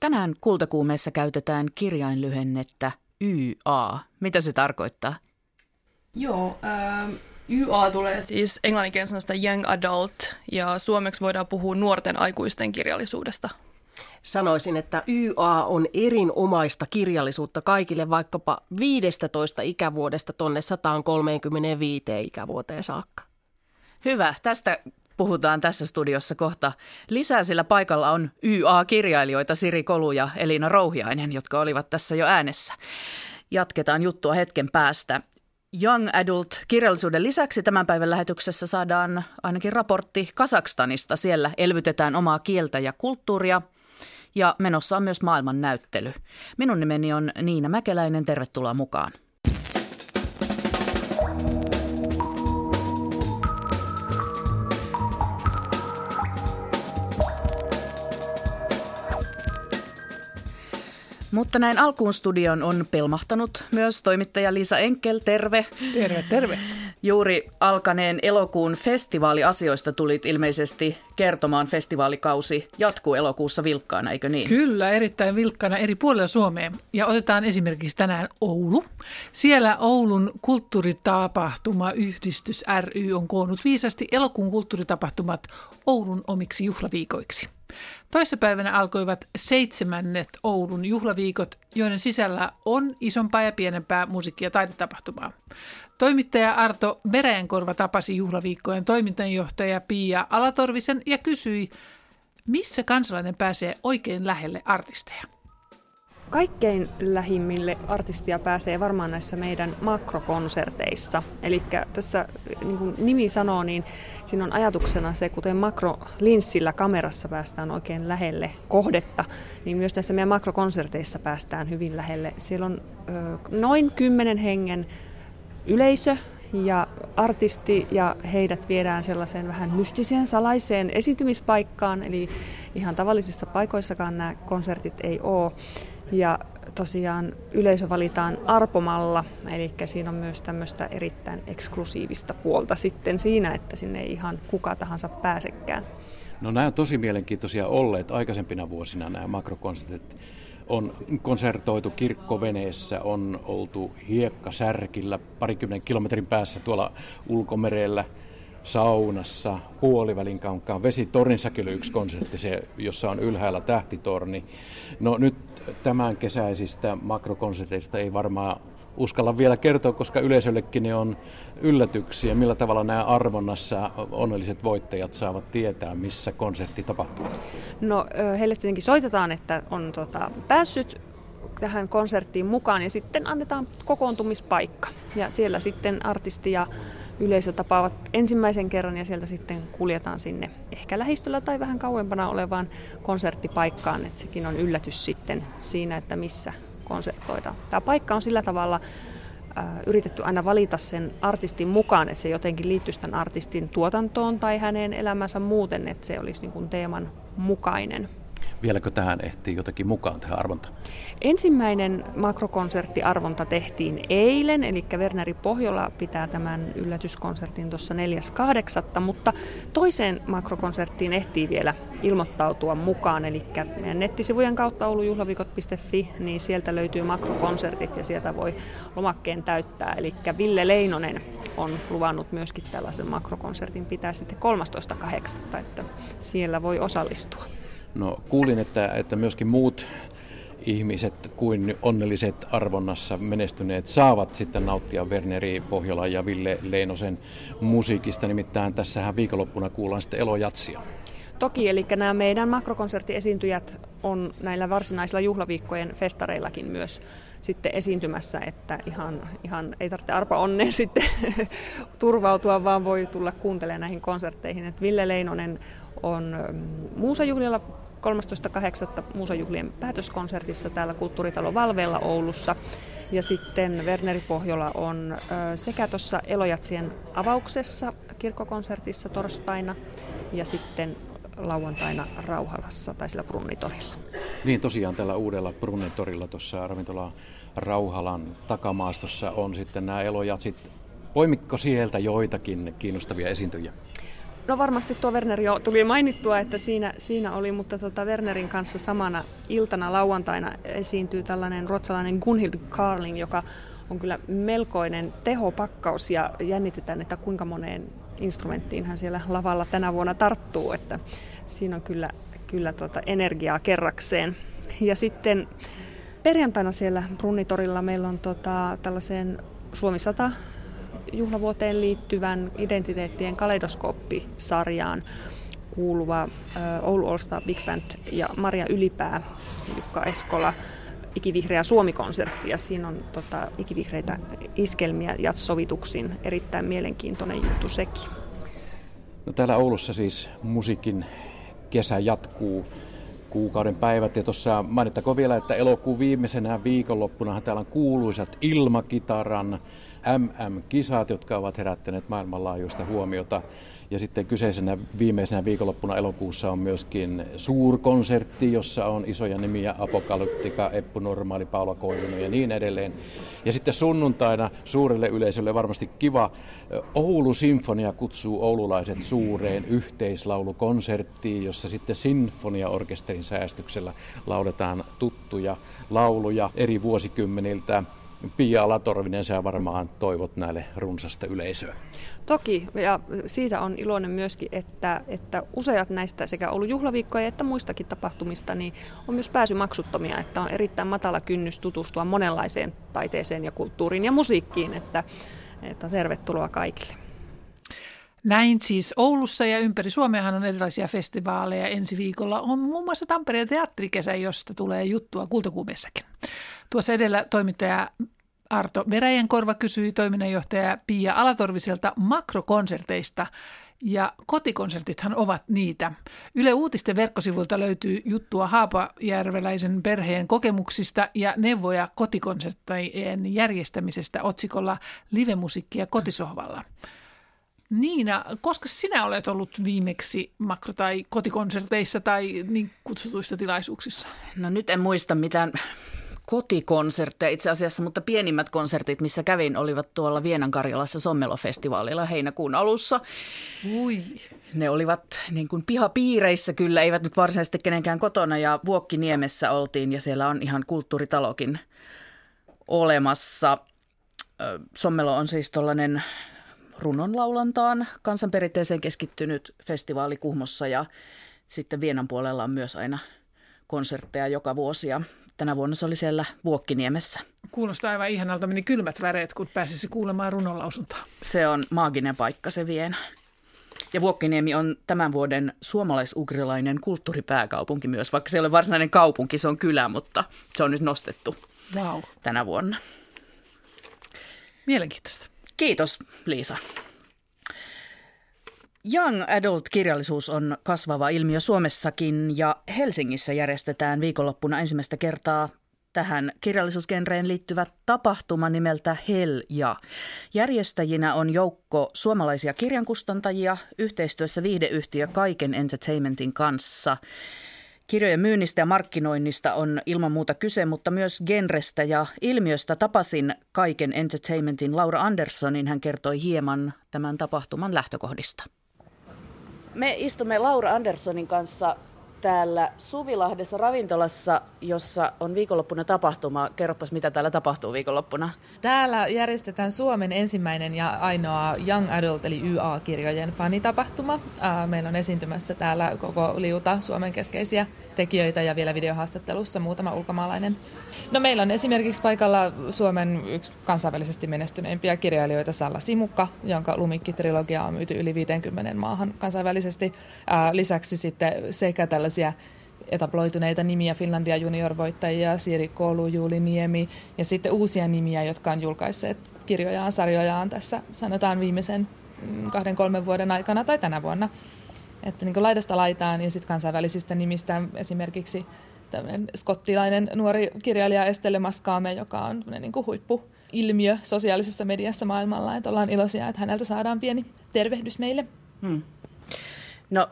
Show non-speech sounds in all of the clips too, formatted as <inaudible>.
Tänään kultakuumeessa käytetään kirjainlyhennettä YA. Mitä se tarkoittaa? Joo, äh, YA tulee siis englanninkielisen sanosta young adult ja suomeksi voidaan puhua nuorten aikuisten kirjallisuudesta. Sanoisin, että YA on erinomaista kirjallisuutta kaikille vaikkapa 15 ikävuodesta tonne 135 ikävuoteen saakka. Hyvä. Tästä puhutaan tässä studiossa kohta lisää, sillä paikalla on YA-kirjailijoita Siri Kolu ja Elina Rouhiainen, jotka olivat tässä jo äänessä. Jatketaan juttua hetken päästä. Young Adult kirjallisuuden lisäksi tämän päivän lähetyksessä saadaan ainakin raportti Kasakstanista. Siellä elvytetään omaa kieltä ja kulttuuria ja menossa on myös maailman näyttely. Minun nimeni on Niina Mäkeläinen, tervetuloa mukaan. Mutta näin alkuun studion on pelmahtanut myös toimittaja Liisa Enkel. Terve. Terve, terve. Juuri alkaneen elokuun festivaaliasioista tulit ilmeisesti kertomaan. Festivaalikausi jatkuu elokuussa vilkkaana, eikö niin? Kyllä, erittäin vilkkaana eri puolilla Suomea. Ja otetaan esimerkiksi tänään Oulu. Siellä Oulun kulttuuritapahtuma yhdistys ry on koonnut viisasti elokuun kulttuuritapahtumat Oulun omiksi juhlaviikoiksi. Toissapäivänä alkoivat seitsemännet Oulun juhlaviikot, joiden sisällä on isompaa ja pienempää musiikki- ja taidetapahtumaa. Toimittaja Arto Veräjänkorva tapasi juhlaviikkojen toimintajohtaja Pia Alatorvisen ja kysyi, missä kansalainen pääsee oikein lähelle artisteja. Kaikkein lähimmille artistia pääsee varmaan näissä meidän makrokonserteissa. Eli tässä niin kuin nimi sanoo, niin siinä on ajatuksena se, kuten makrolinssillä kamerassa päästään oikein lähelle kohdetta, niin myös näissä meidän makrokonserteissa päästään hyvin lähelle. Siellä on ö, noin kymmenen hengen yleisö ja artisti ja heidät viedään sellaiseen vähän mystiseen, salaiseen esiintymispaikkaan, eli ihan tavallisissa paikoissakaan nämä konsertit ei ole. Ja tosiaan yleisö valitaan arpomalla, eli siinä on myös tämmöistä erittäin eksklusiivista puolta sitten siinä, että sinne ei ihan kuka tahansa pääsekään. No nämä on tosi mielenkiintoisia olleet aikaisempina vuosina nämä makrokonsertit. On konsertoitu kirkkoveneessä, on oltu hiekkasärkillä parikymmenen kilometrin päässä tuolla ulkomerellä – saunassa, puolivälin kankaan, vesitornissakin oli yksi konsertti, se, jossa on ylhäällä tähtitorni. No nyt tämän kesäisistä makrokonserteista ei varmaan uskalla vielä kertoa, koska yleisöllekin ne on yllätyksiä. Millä tavalla nämä arvonnassa onnelliset voittajat saavat tietää, missä konsertti tapahtuu? No heille tietenkin soitetaan, että on tota, päässyt tähän konserttiin mukaan ja sitten annetaan kokoontumispaikka. Ja siellä sitten artisti ja yleisö tapaavat ensimmäisen kerran ja sieltä sitten kuljetaan sinne ehkä lähistöllä tai vähän kauempana olevaan konserttipaikkaan. Että sekin on yllätys sitten siinä, että missä konsertoidaan. Tämä paikka on sillä tavalla äh, yritetty aina valita sen artistin mukaan, että se jotenkin liittyisi tämän artistin tuotantoon tai hänen elämänsä muuten, että se olisi niin kuin teeman mukainen. Vieläkö tähän ehtii jotakin mukaan tähän arvontaan? Ensimmäinen makrokonserttiarvonta tehtiin eilen, eli Werneri Pohjola pitää tämän yllätyskonsertin tuossa 4.8., mutta toiseen makrokonserttiin ehtii vielä ilmoittautua mukaan, eli meidän nettisivujen kautta oulujuhlaviikot.fi, niin sieltä löytyy makrokonsertit ja sieltä voi lomakkeen täyttää, eli Ville Leinonen on luvannut myöskin tällaisen makrokonsertin pitää sitten 13.8., että siellä voi osallistua. No kuulin, että, että myöskin muut ihmiset kuin onnelliset arvonnassa menestyneet saavat sitten nauttia Werneri Pohjola ja Ville Leinosen musiikista. Nimittäin tässähän viikonloppuna kuullaan sitten elojatsia. Toki, eli nämä meidän makrokonserttiesiintyjät on näillä varsinaisilla juhlaviikkojen festareillakin myös sitten esiintymässä, että ihan, ihan ei tarvitse arpa onneen <laughs> sitten turvautua, vaan voi tulla kuuntelemaan näihin konsertteihin. Et Ville Leinonen on mm, Muusajuhlilla 13.8. Muusajuhlien päätöskonsertissa täällä Kulttuuritalo Valveella Oulussa. Ja sitten Werneri Pohjola on sekä tuossa Elojatsien avauksessa kirkkokonsertissa torstaina ja sitten lauantaina Rauhalassa tai sillä Brunnitorilla. Niin tosiaan tällä uudella Brunnitorilla tuossa ravintola Rauhalan takamaastossa on sitten nämä elojatsit. Poimikko sieltä joitakin kiinnostavia esiintyjiä? No varmasti tuo Werner jo tuli mainittua, että siinä, siinä oli, mutta tota Wernerin kanssa samana iltana lauantaina esiintyy tällainen ruotsalainen Gunhild Carling, joka on kyllä melkoinen tehopakkaus ja jännitetään, että kuinka moneen instrumenttiin hän siellä lavalla tänä vuonna tarttuu, että siinä on kyllä, kyllä tuota energiaa kerrakseen. Ja sitten perjantaina siellä Brunnitorilla meillä on tota, tällaiseen Suomi 100 juhlavuoteen liittyvän identiteettien kaleidoskooppisarjaan kuuluva Oulu Olsta Big Band ja Maria Ylipää, Jukka Eskola, Ikivihreä Suomi-konsertti ja siinä on tota, ikivihreitä iskelmiä jatsovituksin. Erittäin mielenkiintoinen juttu sekin. No, täällä Oulussa siis musiikin kesä jatkuu kuukauden päivät. Ja tuossa mainittakoon vielä, että elokuun viimeisenä viikonloppunahan täällä on kuuluisat ilmakitaran MM-kisat, jotka ovat herättäneet maailmanlaajuista huomiota. Ja sitten kyseisenä viimeisenä viikonloppuna elokuussa on myöskin suurkonsertti, jossa on isoja nimiä Apokalyptika, Eppu Normaali, Paula Koivinen ja niin edelleen. Ja sitten sunnuntaina suurelle yleisölle varmasti kiva Oulu Sinfonia kutsuu oululaiset suureen yhteislaulukonserttiin, jossa sitten sinfoniaorkesterin säästyksellä lauletaan tuttuja lauluja eri vuosikymmeniltä. Pia Alatorvinen, sä varmaan toivot näille runsasta yleisöä. Toki, ja siitä on iloinen myöskin, että, että useat näistä sekä ollut juhlaviikkoja että muistakin tapahtumista niin on myös pääsy maksuttomia, että on erittäin matala kynnys tutustua monenlaiseen taiteeseen ja kulttuuriin ja musiikkiin, että, että tervetuloa kaikille. Näin siis Oulussa ja ympäri Suomeahan on erilaisia festivaaleja. Ensi viikolla on muun muassa Tampereen teatterikesä, josta tulee juttua kultakuumessakin. Tuossa edellä toimittaja Arto Veräjänkorva kysyi toiminnanjohtaja Pia Alatorviselta makrokonserteista ja kotikonsertithan ovat niitä. Yle Uutisten verkkosivuilta löytyy juttua Haapajärveläisen perheen kokemuksista ja neuvoja kotikonserttien järjestämisestä otsikolla Livemusiikkia kotisohvalla. Niina, koska sinä olet ollut viimeksi makro- tai kotikonserteissa tai niin kutsutuissa tilaisuuksissa? No nyt en muista mitään kotikonsertteja itse asiassa, mutta pienimmät konsertit, missä kävin, olivat tuolla Vienan Karjalassa Sommelo-festivaalilla heinäkuun alussa. Ui. Ne olivat niin kuin pihapiireissä kyllä, eivät nyt varsinaisesti kenenkään kotona ja Vuokkiniemessä oltiin ja siellä on ihan kulttuuritalokin olemassa. Sommelo on siis tuollainen runonlaulantaan kansanperinteeseen keskittynyt festivaali Kuhmossa ja sitten Vienan puolella on myös aina konsertteja joka vuosi ja tänä vuonna se oli siellä Vuokkiniemessä. Kuulostaa aivan ihanalta, meni kylmät väreet, kun pääsisi kuulemaan runonlausuntaa. Se on maaginen paikka se Viena. Ja Vuokkiniemi on tämän vuoden suomalais-ugrilainen kulttuuripääkaupunki myös, vaikka se ei ole varsinainen kaupunki, se on kylä, mutta se on nyt nostettu wow. tänä vuonna. Mielenkiintoista. Kiitos Liisa. Young Adult-kirjallisuus on kasvava ilmiö Suomessakin ja Helsingissä järjestetään viikonloppuna ensimmäistä kertaa tähän kirjallisuusgenreen liittyvä tapahtuma nimeltä Hell ja. Järjestäjinä on joukko suomalaisia kirjankustantajia yhteistyössä viihdeyhtiö Kaiken Entertainmentin kanssa. Kirjojen myynnistä ja markkinoinnista on ilman muuta kyse, mutta myös genrestä ja ilmiöstä tapasin Kaiken Entertainmentin Laura Anderssonin. Hän kertoi hieman tämän tapahtuman lähtökohdista. Me istumme Laura Anderssonin kanssa täällä Suvilahdessa ravintolassa, jossa on viikonloppuna tapahtuma. Kerropas, mitä täällä tapahtuu viikonloppuna. Täällä järjestetään Suomen ensimmäinen ja ainoa Young Adult eli YA-kirjojen fanitapahtuma. Meillä on esiintymässä täällä koko liuta Suomen keskeisiä tekijöitä ja vielä videohaastattelussa muutama ulkomaalainen. No meillä on esimerkiksi paikalla Suomen yksi kansainvälisesti menestyneimpiä kirjailijoita Salla Simukka, jonka Lumikki-trilogia on myyty yli 50 maahan kansainvälisesti. Lisäksi sitten sekä tällaisia etabloituneita nimiä, Finlandia junior-voittajia, Siiri Koulu, Juuli Niemi ja sitten uusia nimiä, jotka on julkaisseet kirjojaan, sarjojaan tässä sanotaan viimeisen mm, kahden, kolmen vuoden aikana tai tänä vuonna. Että niin laidasta laitaan ja sitten kansainvälisistä nimistä esimerkiksi tämmöinen skottilainen nuori kirjailija Estelle Maskaame, joka on niin kuin huippuilmiö sosiaalisessa mediassa maailmalla. Että ollaan iloisia, että häneltä saadaan pieni tervehdys meille. Hmm. No,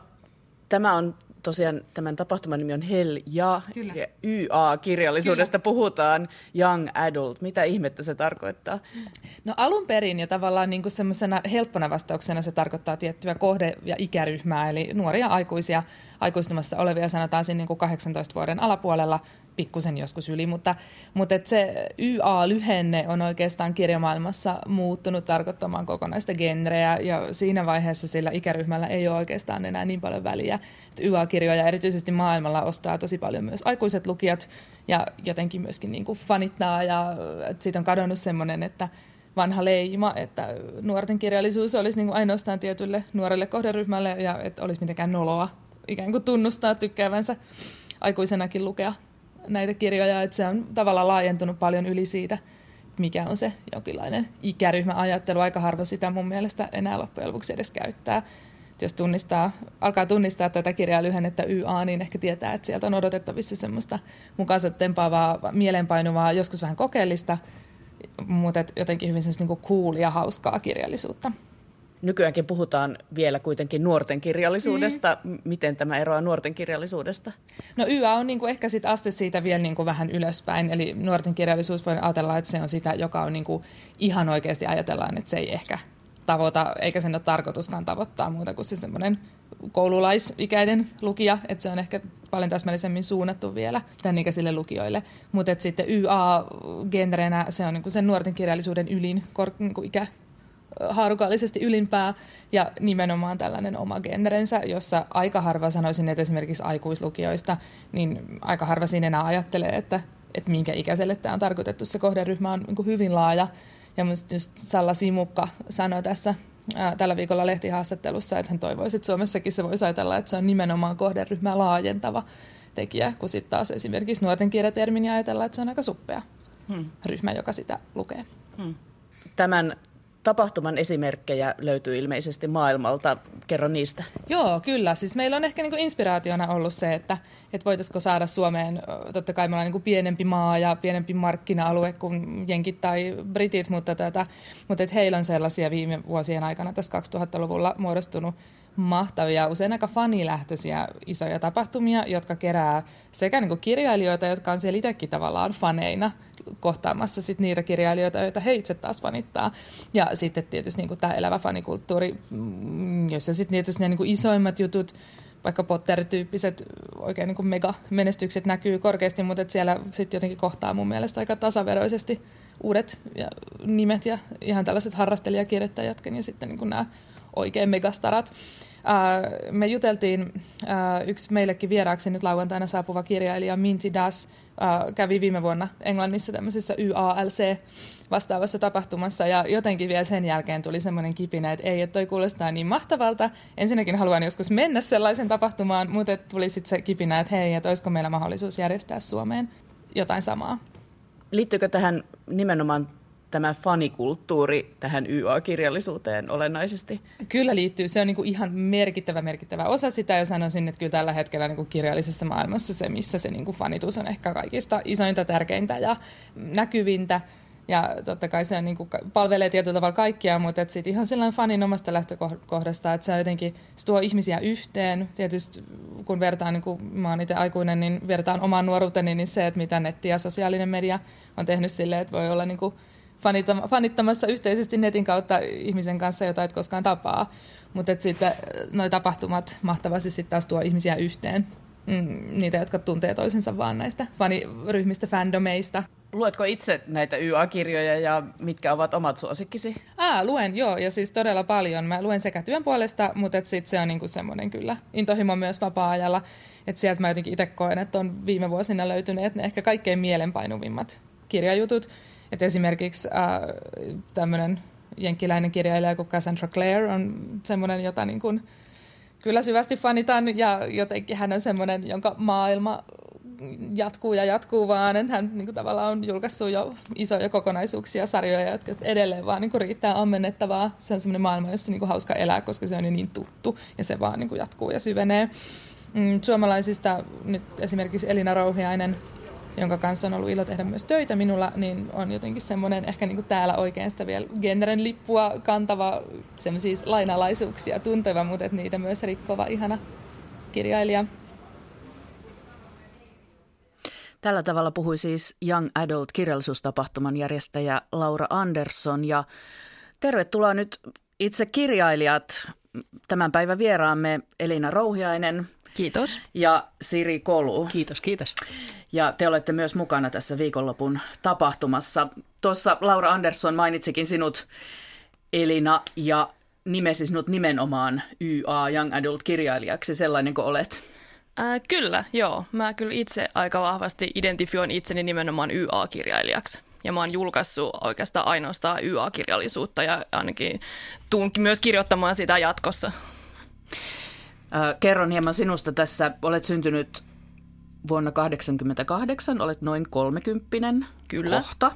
tämä on tosiaan tämän tapahtuman nimi on Hell ja, ja YA-kirjallisuudesta Kyllä. puhutaan Young Adult. Mitä ihmettä se tarkoittaa? No alun perin ja tavallaan niin semmoisena helppona vastauksena se tarkoittaa tiettyä kohde- ja ikäryhmää, eli nuoria aikuisia, aikuistumassa olevia sanotaan siinä niin kuin 18 vuoden alapuolella pikkusen joskus yli, mutta, mutta et se YA-lyhenne on oikeastaan kirjamaailmassa muuttunut tarkoittamaan kokonaista genreä ja siinä vaiheessa sillä ikäryhmällä ei ole oikeastaan enää niin paljon väliä. YA-kirjoja erityisesti maailmalla ostaa tosi paljon myös aikuiset lukijat ja jotenkin myöskin niin kuin fanittaa ja siitä on kadonnut semmoinen, että vanha leima, että nuorten kirjallisuus olisi niin kuin ainoastaan tietylle nuorelle kohderyhmälle ja että olisi mitenkään noloa ikään kuin tunnustaa tykkäävänsä aikuisenakin lukea näitä kirjoja, että se on tavallaan laajentunut paljon yli siitä, mikä on se jonkinlainen ikäryhmäajattelu. Aika harva sitä mun mielestä enää loppujen lopuksi edes käyttää. Et jos tunnistaa, alkaa tunnistaa tätä kirjaa lyhennettä YA, niin ehkä tietää, että sieltä on odotettavissa semmoista mukaansa tempaavaa, mielenpainuvaa, joskus vähän kokeellista, mutta jotenkin hyvin niin kuin cool ja hauskaa kirjallisuutta. Nykyäänkin puhutaan vielä kuitenkin nuorten kirjallisuudesta. Mm. Miten tämä eroaa nuorten kirjallisuudesta? No YA on niin kuin ehkä sit aste siitä vielä niin kuin vähän ylöspäin. Eli nuorten kirjallisuus voi ajatella, että se on sitä, joka on niin kuin ihan oikeasti ajatellaan, että se ei ehkä tavoita, eikä sen ole tarkoituskaan tavoittaa muuta kuin se semmoinen koululaisikäinen lukija, että se on ehkä paljon täsmällisemmin suunnattu vielä tämän ikäisille lukijoille. Mutta sitten YA-genrenä se on niinku sen nuorten kirjallisuuden ylin kor- niinku ikä, haarukallisesti ylimpää ja nimenomaan tällainen oma genrensä, jossa aika harva sanoisin, että esimerkiksi aikuislukijoista, niin aika harva siinä enää ajattelee, että, että minkä ikäiselle tämä on tarkoitettu. Se kohderyhmä on niin hyvin laaja ja just Salla Simukka sanoi tässä ää, tällä viikolla lehtihaastattelussa, että hän toivoisi, että Suomessakin se voisi ajatella, että se on nimenomaan kohderyhmää laajentava tekijä, kun sitten taas esimerkiksi nuorten kirjatermini ajatella, että se on aika suppea hmm. ryhmä, joka sitä lukee. Hmm. Tämän tapahtuman esimerkkejä löytyy ilmeisesti maailmalta. Kerro niistä. Joo, kyllä. Siis meillä on ehkä niin kuin inspiraationa ollut se, että, että voitaisiko saada Suomeen, totta kai me ollaan niin kuin pienempi maa ja pienempi markkina-alue kuin jenkit tai britit, mutta, tätä, mutta että heillä on sellaisia viime vuosien aikana tässä 2000-luvulla muodostunut mahtavia, usein aika fanilähtöisiä isoja tapahtumia, jotka kerää sekä niin kuin kirjailijoita, jotka on siellä itsekin tavallaan faneina kohtaamassa sit niitä kirjailijoita, joita he itse taas fanittaa. Ja sitten tietysti niin tämä elävä fanikulttuuri, mm, jossa sitten tietysti ne niin kuin isoimmat jutut, vaikka Potter-tyyppiset oikein niin mega-menestykset näkyy korkeasti, mutta että siellä sitten jotenkin kohtaa mun mielestä aika tasaveroisesti uudet ja nimet ja ihan tällaiset harrastelijakirjoittajatkin ja sitten niin nämä oikein megastarat. Uh, me juteltiin, uh, yksi meillekin vieraaksi nyt lauantaina saapuva kirjailija Minty Das uh, kävi viime vuonna Englannissa tämmöisessä YALC vastaavassa tapahtumassa ja jotenkin vielä sen jälkeen tuli semmoinen kipinä, että ei, että toi kuulostaa niin mahtavalta. Ensinnäkin haluan joskus mennä sellaisen tapahtumaan, mutta tuli sitten se kipinä, että hei, että olisiko meillä mahdollisuus järjestää Suomeen jotain samaa. Liittyykö tähän nimenomaan tämä fanikulttuuri tähän YA-kirjallisuuteen olennaisesti? Kyllä liittyy. Se on niin kuin ihan merkittävä, merkittävä osa sitä ja sanoisin, että kyllä tällä hetkellä niin kuin kirjallisessa maailmassa se, missä se niin kuin fanitus on ehkä kaikista isointa, tärkeintä ja näkyvintä. Ja totta kai se on, niin kuin, palvelee tietyllä tavalla kaikkia, mutta sitten ihan sellainen fanin omasta lähtökohdasta, että se jotenkin se tuo ihmisiä yhteen. Tietysti kun vertaan, niin kuin mä oon itse aikuinen, niin vertaan omaan nuoruuteni, niin se, että mitä netti ja sosiaalinen media on tehnyt silleen, että voi olla niin kuin fanittamassa yhteisesti netin kautta ihmisen kanssa, jota et koskaan tapaa. Mutta sitten nuo tapahtumat mahtavasti sitten taas tuo ihmisiä yhteen. Mm, niitä, jotka tuntee toisensa vaan näistä faniryhmistä, fandomeista. Luetko itse näitä YA-kirjoja ja mitkä ovat omat suosikkisi? Aa, luen, joo, ja siis todella paljon. Mä luen sekä työn puolesta, mutta sitten se on niinku semmoinen kyllä intohimo myös vapaa-ajalla. Että sieltä mä jotenkin itse koen, että on viime vuosina löytyneet ne ehkä kaikkein mielenpainuvimmat kirjajutut. Et esimerkiksi äh, tämmöinen jenkkiläinen kirjailija kuin Cassandra Clare on semmoinen, jota niin kuin kyllä syvästi fanitan ja jotenkin hän on semmoinen, jonka maailma jatkuu ja jatkuu vaan, että hän niin kuin, tavallaan on julkaissut jo isoja kokonaisuuksia, sarjoja, jotka edelleen vaan niin kuin, riittää ammennettavaa. Se on semmoinen maailma, jossa niin kuin, hauska elää, koska se on jo niin tuttu ja se vaan niin kuin, jatkuu ja syvenee. Mm, suomalaisista nyt esimerkiksi Elina Rouhiainen, jonka kanssa on ollut ilo tehdä myös töitä minulla, niin on jotenkin semmoinen ehkä niin kuin täällä oikein sitä vielä genren lippua kantava, semmoisia lainalaisuuksia tunteva, mutta et niitä myös rikkova ihana kirjailija. Tällä tavalla puhui siis Young Adult kirjallisuustapahtuman järjestäjä Laura Andersson ja tervetuloa nyt itse kirjailijat, tämän päivän vieraamme Elina Rouhiainen, Kiitos. Ja Siri Kolu. Kiitos, kiitos. Ja te olette myös mukana tässä viikonlopun tapahtumassa. Tuossa Laura Andersson mainitsikin sinut Elina ja nimesi sinut nimenomaan YA Young Adult kirjailijaksi, sellainen kuin olet. Äh, kyllä, joo. Mä kyllä itse aika vahvasti identifioin itseni nimenomaan YA-kirjailijaksi. Ja mä oon julkaissut oikeastaan ainoastaan YA-kirjallisuutta ja ainakin tuun myös kirjoittamaan sitä jatkossa. Kerron hieman sinusta tässä. Olet syntynyt vuonna 1988, olet noin 30 Kyllä. kohta.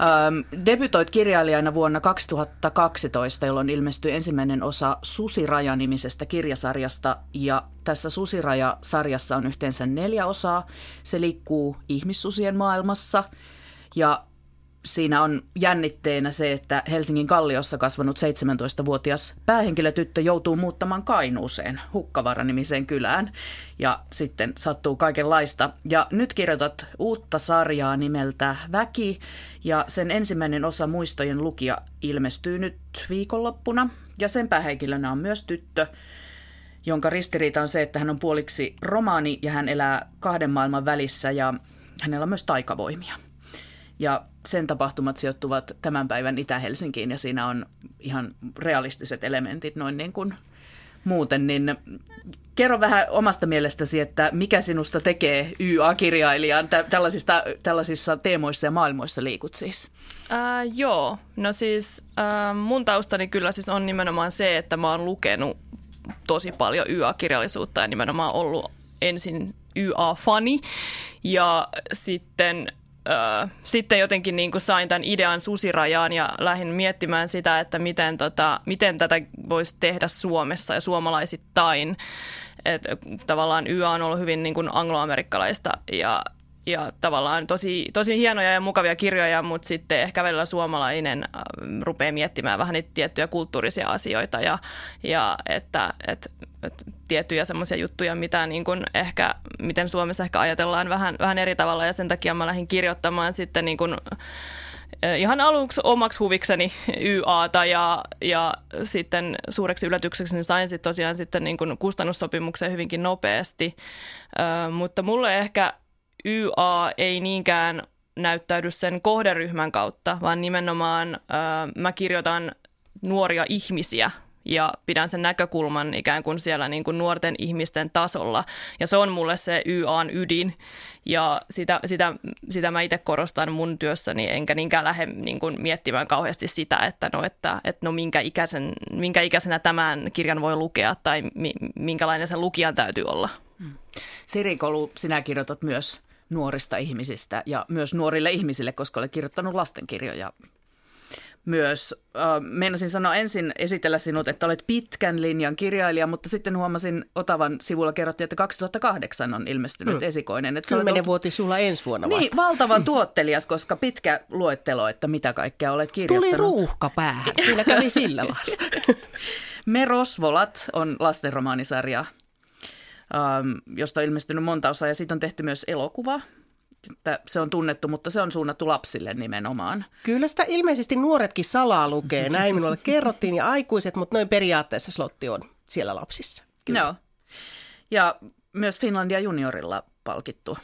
Ähm, debytoit kirjailijana vuonna 2012, jolloin ilmestyi ensimmäinen osa Susiraja-nimisestä kirjasarjasta. Ja tässä Susiraja-sarjassa on yhteensä neljä osaa. Se liikkuu ihmissusien maailmassa ja siinä on jännitteenä se, että Helsingin Kalliossa kasvanut 17-vuotias päähenkilötyttö joutuu muuttamaan Kainuuseen, Hukkavara-nimiseen kylään. Ja sitten sattuu kaikenlaista. Ja nyt kirjoitat uutta sarjaa nimeltä Väki, ja sen ensimmäinen osa Muistojen lukija ilmestyy nyt viikonloppuna. Ja sen päähenkilönä on myös tyttö, jonka ristiriita on se, että hän on puoliksi romaani ja hän elää kahden maailman välissä ja hänellä on myös taikavoimia. Ja sen tapahtumat sijoittuvat tämän päivän Itä-Helsinkiin ja siinä on ihan realistiset elementit noin niin kuin muuten, niin kerro vähän omasta mielestäsi, että mikä sinusta tekee YA-kirjailijan tällaisista, tällaisissa teemoissa ja maailmoissa liikut siis? Äh, joo, no siis äh, mun taustani kyllä siis on nimenomaan se, että mä oon lukenut tosi paljon YA-kirjallisuutta ja nimenomaan ollut ensin YA-fani ja sitten sitten jotenkin niin kuin sain tämän idean susirajaan ja lähdin miettimään sitä, että miten, tota, miten tätä voisi tehdä Suomessa ja suomalaisittain. Et tavallaan YA on ollut hyvin niin kuin angloamerikkalaista ja, ja tavallaan tosi, tosi hienoja ja mukavia kirjoja, mutta sitten ehkä välillä suomalainen äh, rupeaa miettimään vähän niitä tiettyjä kulttuurisia asioita ja, ja että, että, että tiettyjä semmoisia juttuja, mitä niin kuin ehkä, miten Suomessa ehkä ajatellaan vähän, vähän eri tavalla. Ja sen takia mä lähdin kirjoittamaan sitten niin kuin, äh, ihan aluksi omaksi huvikseni <laughs> YAta ja, ja sitten suureksi yllätykseksi niin sain sitten tosiaan sitten niin kustannussopimuksen hyvinkin nopeasti, Ö, mutta mulle ehkä YA ei niinkään näyttäydy sen kohderyhmän kautta, vaan nimenomaan ö, mä kirjoitan nuoria ihmisiä ja pidän sen näkökulman ikään kuin siellä niin kuin nuorten ihmisten tasolla. Ja se on mulle se YAn ydin ja sitä, sitä, sitä mä itse korostan mun työssäni, enkä niinkään lähde niin kuin miettimään kauheasti sitä, että no, että, että no minkä, ikäisen, minkä ikäisenä tämän kirjan voi lukea tai mi, minkälainen sen lukijan täytyy olla. Hmm. Siri Kolu, sinä kirjoitat myös nuorista ihmisistä ja myös nuorille ihmisille, koska olen kirjoittanut lastenkirjoja myös. Äh, meinasin sanoa ensin esitellä sinut, että olet pitkän linjan kirjailija, mutta sitten huomasin Otavan sivulla kerrottiin, että 2008 on ilmestynyt hmm. esikoinen. Että Kymmenen vuosi sulla ensi vuonna vasta. Niin, valtavan tuottelias, koska pitkä luettelo, että mitä kaikkea olet kirjoittanut. Tuli ruuhka päähän, siinä kävi sillä lailla. <laughs> Me Rosvolat on lastenromaanisarja, josta on ilmestynyt monta osaa ja siitä on tehty myös elokuva että se on tunnettu, mutta se on suunnattu lapsille nimenomaan. Kyllä sitä ilmeisesti nuoretkin salaa lukee, <laughs> näin minulle kerrottiin, ja aikuiset, mutta noin periaatteessa slotti on siellä lapsissa. Kyllä. Joo. Ja myös Finlandia juniorilla palkittu.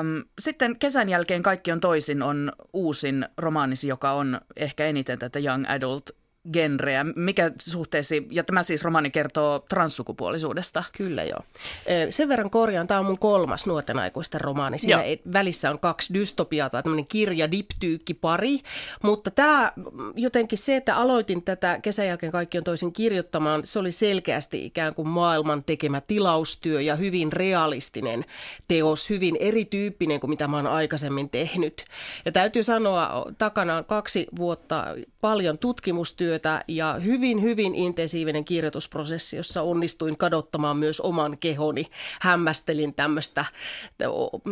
Um, sitten kesän jälkeen Kaikki on toisin on uusin romaanisi, joka on ehkä eniten tätä young adult genreä. Mikä suhteesi, ja tämä siis romani kertoo transsukupuolisuudesta. Kyllä joo. Sen verran korjaan, tämä on mun kolmas nuorten aikuisten romaani. Siinä joo. välissä on kaksi dystopiaa tai tämmöinen kirja diptyykki pari, mutta tämä jotenkin se, että aloitin tätä kesän jälkeen kaikki on toisin kirjoittamaan, se oli selkeästi ikään kuin maailman tekemä tilaustyö ja hyvin realistinen teos, hyvin erityyppinen kuin mitä mä oon aikaisemmin tehnyt. Ja täytyy sanoa, takana on kaksi vuotta paljon tutkimustyötä ja hyvin, hyvin intensiivinen kirjoitusprosessi, jossa onnistuin kadottamaan myös oman kehoni. Hämmästelin tämmöistä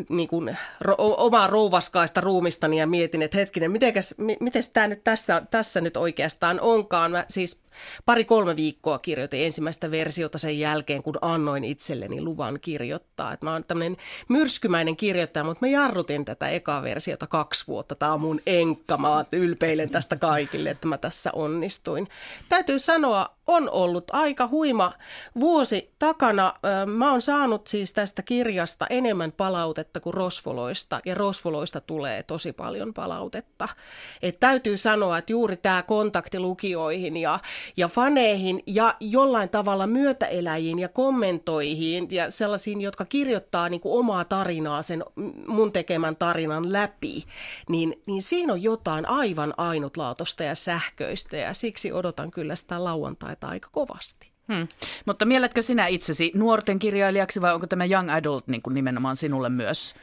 niin kuin, ro, omaa rouvaskaista ruumistani ja mietin, että hetkinen, miten tämä nyt tässä, tässä nyt oikeastaan onkaan. Mä siis pari-kolme viikkoa kirjoitin ensimmäistä versiota sen jälkeen, kun annoin itselleni luvan kirjoittaa. Et mä oon tämmöinen myrskymäinen kirjoittaja, mutta mä jarrutin tätä ekaa versiota kaksi vuotta. Tämä on mun enkka, mä ylpeilen tästä kaikille, että mä tässä onnistuin. Täytyy sanoa, on ollut aika huima vuosi takana. Mä oon saanut siis tästä kirjasta enemmän palautetta kuin rosvoloista, ja rosvoloista tulee tosi paljon palautetta. Et täytyy sanoa, että juuri tämä kontakti lukijoihin ja, ja faneihin ja jollain tavalla myötäeläjiin ja kommentoihin ja sellaisiin, jotka kirjoittaa niin kuin omaa tarinaa sen mun tekemän tarinan läpi, niin, niin siinä on jotain aivan ainutlaatuista ja sähköistä ja siksi odotan kyllä sitä lauantaita aika kovasti. Hmm. Mutta mielletkö sinä itsesi nuorten kirjailijaksi vai onko tämä young adult niin kuin nimenomaan sinulle myös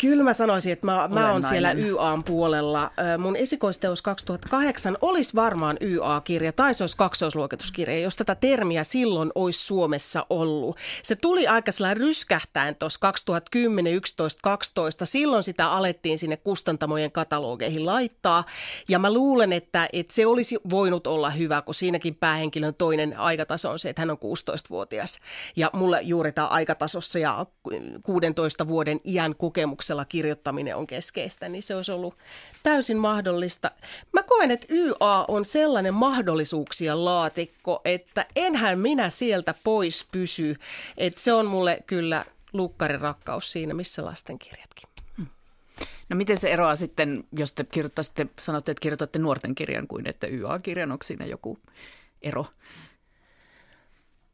Kyllä mä sanoisin, että mä, mä oon siellä YAn puolella. Mun esikoisteos 2008 olisi varmaan YA-kirja tai se olisi kaksoisluokituskirja, jos tätä termiä silloin olisi Suomessa ollut. Se tuli aika sellainen ryskähtäen tuossa 2010, 11, 12. Silloin sitä alettiin sinne kustantamojen katalogeihin laittaa. Ja mä luulen, että, että se olisi voinut olla hyvä, kun siinäkin päähenkilön toinen aikataso on se, että hän on 16-vuotias. Ja mulle juuri tämä aikatasossa ja 16 vuoden iän kokemuksessa ajatuksella kirjoittaminen on keskeistä, niin se olisi ollut täysin mahdollista. Mä koen, että YA on sellainen mahdollisuuksien laatikko, että enhän minä sieltä pois pysy. Että se on mulle kyllä lukkarin rakkaus siinä, missä lastenkirjatkin. Hmm. No miten se eroaa sitten, jos te kirjoittaisitte, sanotte, että kirjoitatte nuorten kirjan kuin että YA-kirjan, onko siinä joku ero?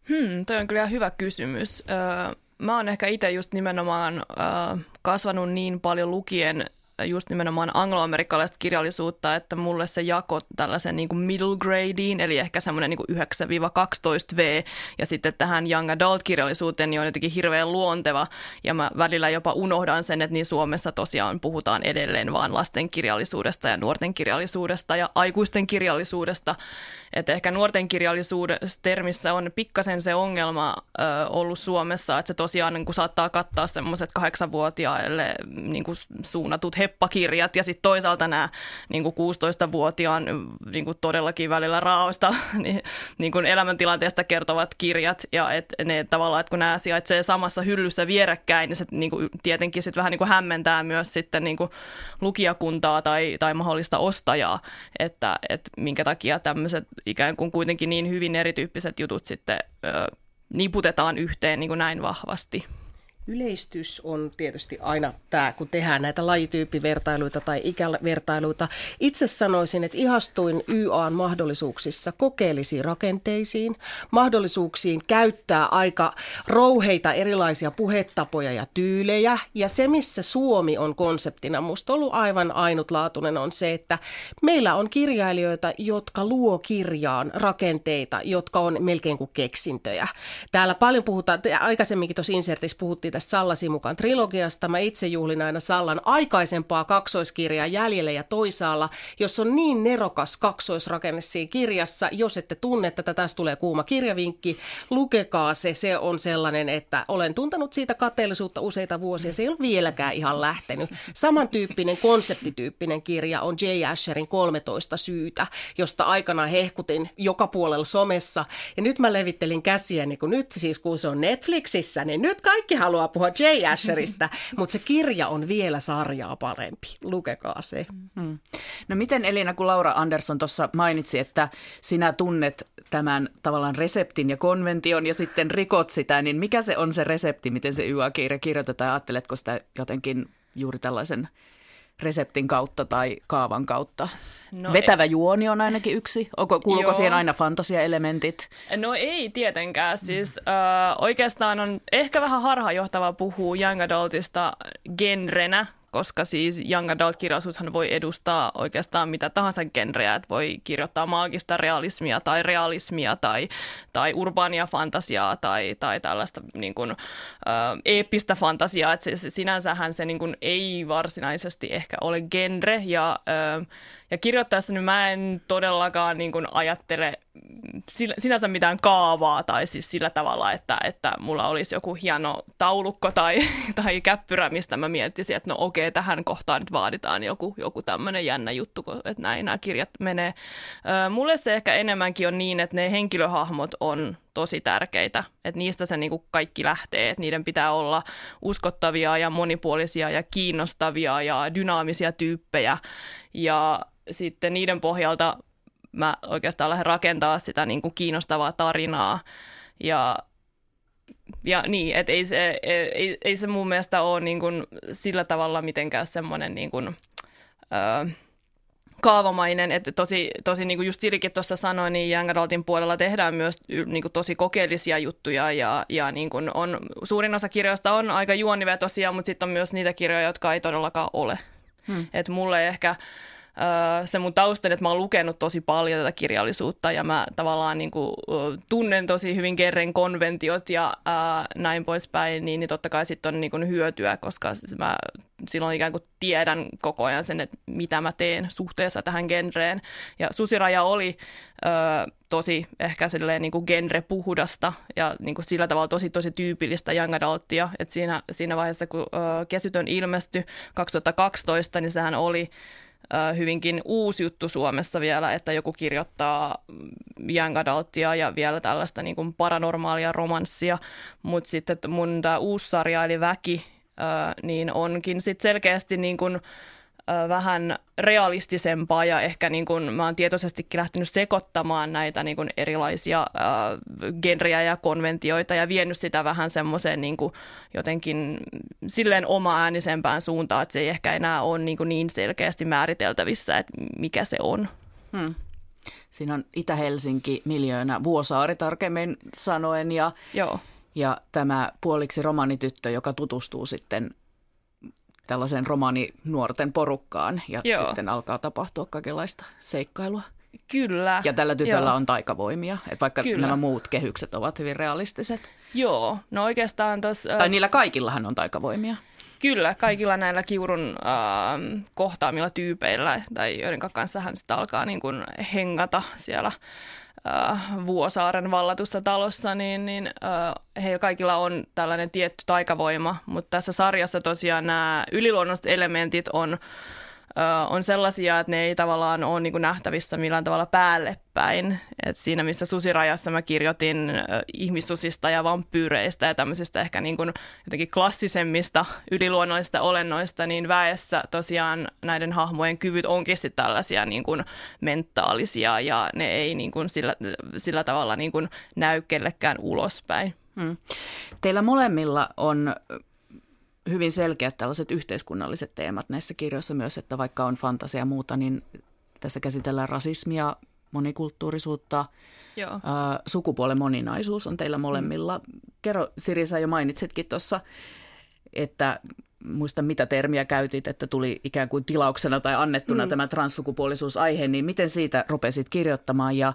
Hmm, toi on kyllä hyvä kysymys. Öö, mä oon ehkä itse just nimenomaan äh, kasvanut niin paljon lukien just nimenomaan angloamerikkalaista kirjallisuutta, että mulle se jako tällaisen niin kuin middle gradeen, eli ehkä semmoinen niin 9-12 V, ja sitten tähän young adult-kirjallisuuteen niin on jotenkin hirveän luonteva, ja mä välillä jopa unohdan sen, että niin Suomessa tosiaan puhutaan edelleen vaan lasten kirjallisuudesta ja nuorten kirjallisuudesta ja aikuisten kirjallisuudesta, että ehkä nuorten kirjallisuudessa termissä on pikkasen se ongelma ö, ollut Suomessa, että se tosiaan niin kuin saattaa kattaa semmoiset kahdeksanvuotiaille niin kuin suunnatut heppakirjat ja sitten toisaalta nämä niin kuin 16-vuotiaan niin todellakin välillä raoista <laughs> niin, niin elämäntilanteesta kertovat kirjat ja et ne tavallaan, että kun nämä sijaitsee samassa hyllyssä vierekkäin, niin se niin kuin, tietenkin sitten vähän niin hämmentää myös sitten niin lukijakuntaa tai, tai mahdollista ostajaa, että, että minkä takia tämmöiset ikään kuin kuitenkin niin hyvin erityyppiset jutut sitten niputetaan yhteen niin kuin näin vahvasti. Yleistys on tietysti aina tämä, kun tehdään näitä lajityyppivertailuita tai ikävertailuita. Itse sanoisin, että ihastuin YAn mahdollisuuksissa kokeellisiin rakenteisiin, mahdollisuuksiin käyttää aika rouheita erilaisia puhetapoja ja tyylejä. Ja se, missä Suomi on konseptina, musta ollut aivan ainutlaatuinen, on se, että meillä on kirjailijoita, jotka luo kirjaan rakenteita, jotka on melkein kuin keksintöjä. Täällä paljon puhutaan, aikaisemminkin tuossa insertissä puhuttiin tästä Sallasin mukaan trilogiasta. Mä itse juhlin aina Sallan aikaisempaa kaksoiskirjaa jäljellä ja toisaalla, jos on niin nerokas kaksoisrakenne siinä kirjassa. Jos ette tunne tätä, tästä tulee kuuma kirjavinkki, lukekaa se. Se on sellainen, että olen tuntenut siitä kateellisuutta useita vuosia. Se ei ole vieläkään ihan lähtenyt. Samantyyppinen konseptityyppinen kirja on J. Asherin 13 syytä, josta aikana hehkutin joka puolella somessa. Ja nyt mä levittelin käsiä, niin kun nyt siis kun se on Netflixissä, niin nyt kaikki haluaa haluaa puhua J. Asherista, mutta se kirja on vielä sarjaa parempi. Lukekaa se. Hmm. No miten Elina, kun Laura Andersson tuossa mainitsi, että sinä tunnet tämän tavallaan reseptin ja konvention ja sitten rikot sitä, niin mikä se on se resepti, miten se YA-kirja kirjoitetaan? Ajatteletko sitä jotenkin juuri tällaisen reseptin kautta tai kaavan kautta? No Vetävä ei. juoni on ainakin yksi. Onko, kuuluuko Joo. siihen aina fantasiaelementit? No ei tietenkään. Siis äh, oikeastaan on ehkä vähän harhaanjohtava puhua young adultista genrenä, koska siis young adult-kirjallisuushan voi edustaa oikeastaan mitä tahansa genreä, että voi kirjoittaa maagista realismia tai realismia tai, tai urbaania fantasiaa tai, tai tällaista niin kuin, ä, eeppistä fantasiaa, että se, se, sinänsähän se niin kuin, ei varsinaisesti ehkä ole genre. Ja, ä, ja kirjoittaessa niin mä en todellakaan niin kuin, ajattele sinänsä mitään kaavaa tai siis sillä tavalla, että, että mulla olisi joku hieno taulukko tai, <laughs> tai käppyrä, mistä mä miettisin, että no okei, tähän kohtaan nyt vaaditaan joku, joku tämmöinen jännä juttu, että näin nämä kirjat menee. Mulle se ehkä enemmänkin on niin, että ne henkilöhahmot on tosi tärkeitä, että niistä se niin kuin kaikki lähtee, että niiden pitää olla uskottavia ja monipuolisia ja kiinnostavia ja dynaamisia tyyppejä ja sitten niiden pohjalta mä oikeastaan lähden rakentaa sitä niin kuin kiinnostavaa tarinaa. Ja, ja niin, että ei se, ei, ei se mun mielestä ole niin kuin sillä tavalla mitenkään semmoinen niin kuin, öö, kaavamainen, että tosi, tosi niin kuin just Sirikin tuossa sanoi, niin Young Adultin puolella tehdään myös niin kuin tosi kokeellisia juttuja ja, ja niin kuin on, suurin osa kirjoista on aika juonivetosia, mutta sitten on myös niitä kirjoja, jotka ei todellakaan ole. Hmm. Et mulle ehkä se mun taustani, että mä oon lukenut tosi paljon tätä kirjallisuutta ja mä tavallaan niin kuin, tunnen tosi hyvin Gerren konventiot ja ää, näin poispäin, niin, niin totta kai sitten on niin kuin hyötyä, koska mä silloin ikään kuin tiedän koko ajan sen, että mitä mä teen suhteessa tähän genreen. Ja Susiraja oli ö, tosi ehkä silleen niin kuin genre-puhdasta ja niin kuin sillä tavalla tosi tosi tyypillistä young adultia. Et siinä, siinä vaiheessa, kun ö, Kesytön ilmestyi 2012, niin sehän oli hyvinkin uusi juttu Suomessa vielä, että joku kirjoittaa young adultia ja vielä tällaista niin kuin paranormaalia romanssia, mutta sitten mun tämä uusi sarja eli Väki, niin onkin sitten selkeästi niin kuin, vähän realistisempaa ja ehkä niin kuin mä oon tietoisestikin lähtenyt sekoittamaan näitä niin kuin erilaisia äh, genrejä ja konventioita ja vienyt sitä vähän semmoiseen niin kuin jotenkin silleen oma äänisempään suuntaan, että se ei ehkä enää ole niin, kuin niin selkeästi määriteltävissä, että mikä se on. Hmm. Siinä on Itä-Helsinki miljoona, Vuosaari tarkemmin sanoen ja, Joo. ja tämä puoliksi romanityttö, joka tutustuu sitten tällaiseen romani-nuorten porukkaan ja Joo. sitten alkaa tapahtua kaikenlaista seikkailua. Kyllä. Ja tällä tytöllä Joo. on taikavoimia, että vaikka Kyllä. nämä muut kehykset ovat hyvin realistiset. Joo, no oikeastaan tuossa... Tai niillä kaikillahan on taikavoimia. Kyllä, kaikilla näillä kiurun äh, kohtaamilla tyypeillä, tai joiden kanssa hän sitten alkaa niin kuin hengata siellä äh, Vuosaaren vallatussa talossa, niin, niin äh, heillä kaikilla on tällainen tietty taikavoima, mutta tässä sarjassa tosiaan nämä yliluonnolliset elementit on on sellaisia, että ne ei tavallaan ole niin nähtävissä millään tavalla päälle päin. Et siinä, missä susirajassa mä kirjoitin ihmissusista ja vampyyreistä ja tämmöisistä ehkä niin kuin jotenkin klassisemmista yliluonnollisista olennoista, niin väessä tosiaan näiden hahmojen kyvyt onkin sitten tällaisia niin kuin mentaalisia ja ne ei niin kuin sillä, sillä tavalla niin kuin näy kellekään ulospäin. Hmm. Teillä molemmilla on hyvin selkeät tällaiset yhteiskunnalliset teemat näissä kirjoissa myös, että vaikka on fantasia ja muuta, niin tässä käsitellään rasismia, monikulttuurisuutta, Joo. Ää, sukupuolen moninaisuus on teillä molemmilla. Mm. Kerro, Siri, sä jo mainitsitkin tuossa, että muista mitä termiä käytit, että tuli ikään kuin tilauksena tai annettuna mm. tämä transsukupuolisuusaihe, niin miten siitä rupesit kirjoittamaan ja,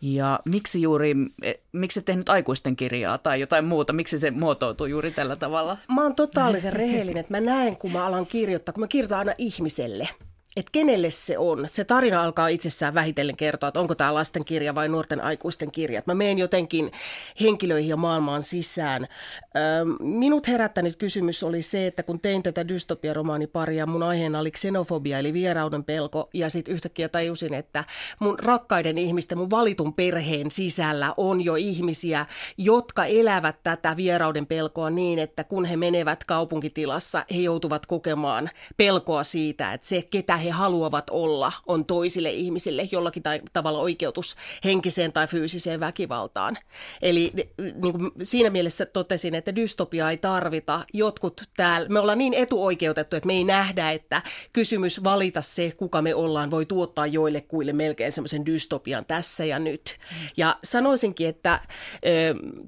ja miksi juuri, e, miksi et tehnyt aikuisten kirjaa tai jotain muuta, miksi se muotoutuu juuri tällä tavalla? Mä oon totaalisen rehellinen, että mä näen kun mä alan kirjoittaa, kun mä kirjoitan aina ihmiselle – että kenelle se on. Se tarina alkaa itsessään vähitellen kertoa, että onko tämä lastenkirja vai nuorten aikuisten kirja. Mä menen jotenkin henkilöihin ja maailmaan sisään. Minut herättänyt kysymys oli se, että kun tein tätä dystopiaromaaniparia, mun aiheena oli xenofobia eli vierauden pelko. Ja sitten yhtäkkiä tajusin, että mun rakkaiden ihmisten, mun valitun perheen sisällä on jo ihmisiä, jotka elävät tätä vierauden pelkoa niin, että kun he menevät kaupunkitilassa, he joutuvat kokemaan pelkoa siitä, että se, ketä he haluavat olla, on toisille ihmisille jollakin tai tavalla oikeutus henkiseen tai fyysiseen väkivaltaan. Eli niin kuin siinä mielessä totesin, että dystopia ei tarvita. Jotkut täällä, me ollaan niin etuoikeutettu, että me ei nähdä, että kysymys valita se, kuka me ollaan, voi tuottaa joillekuille melkein semmoisen dystopian tässä ja nyt. Ja sanoisinkin, että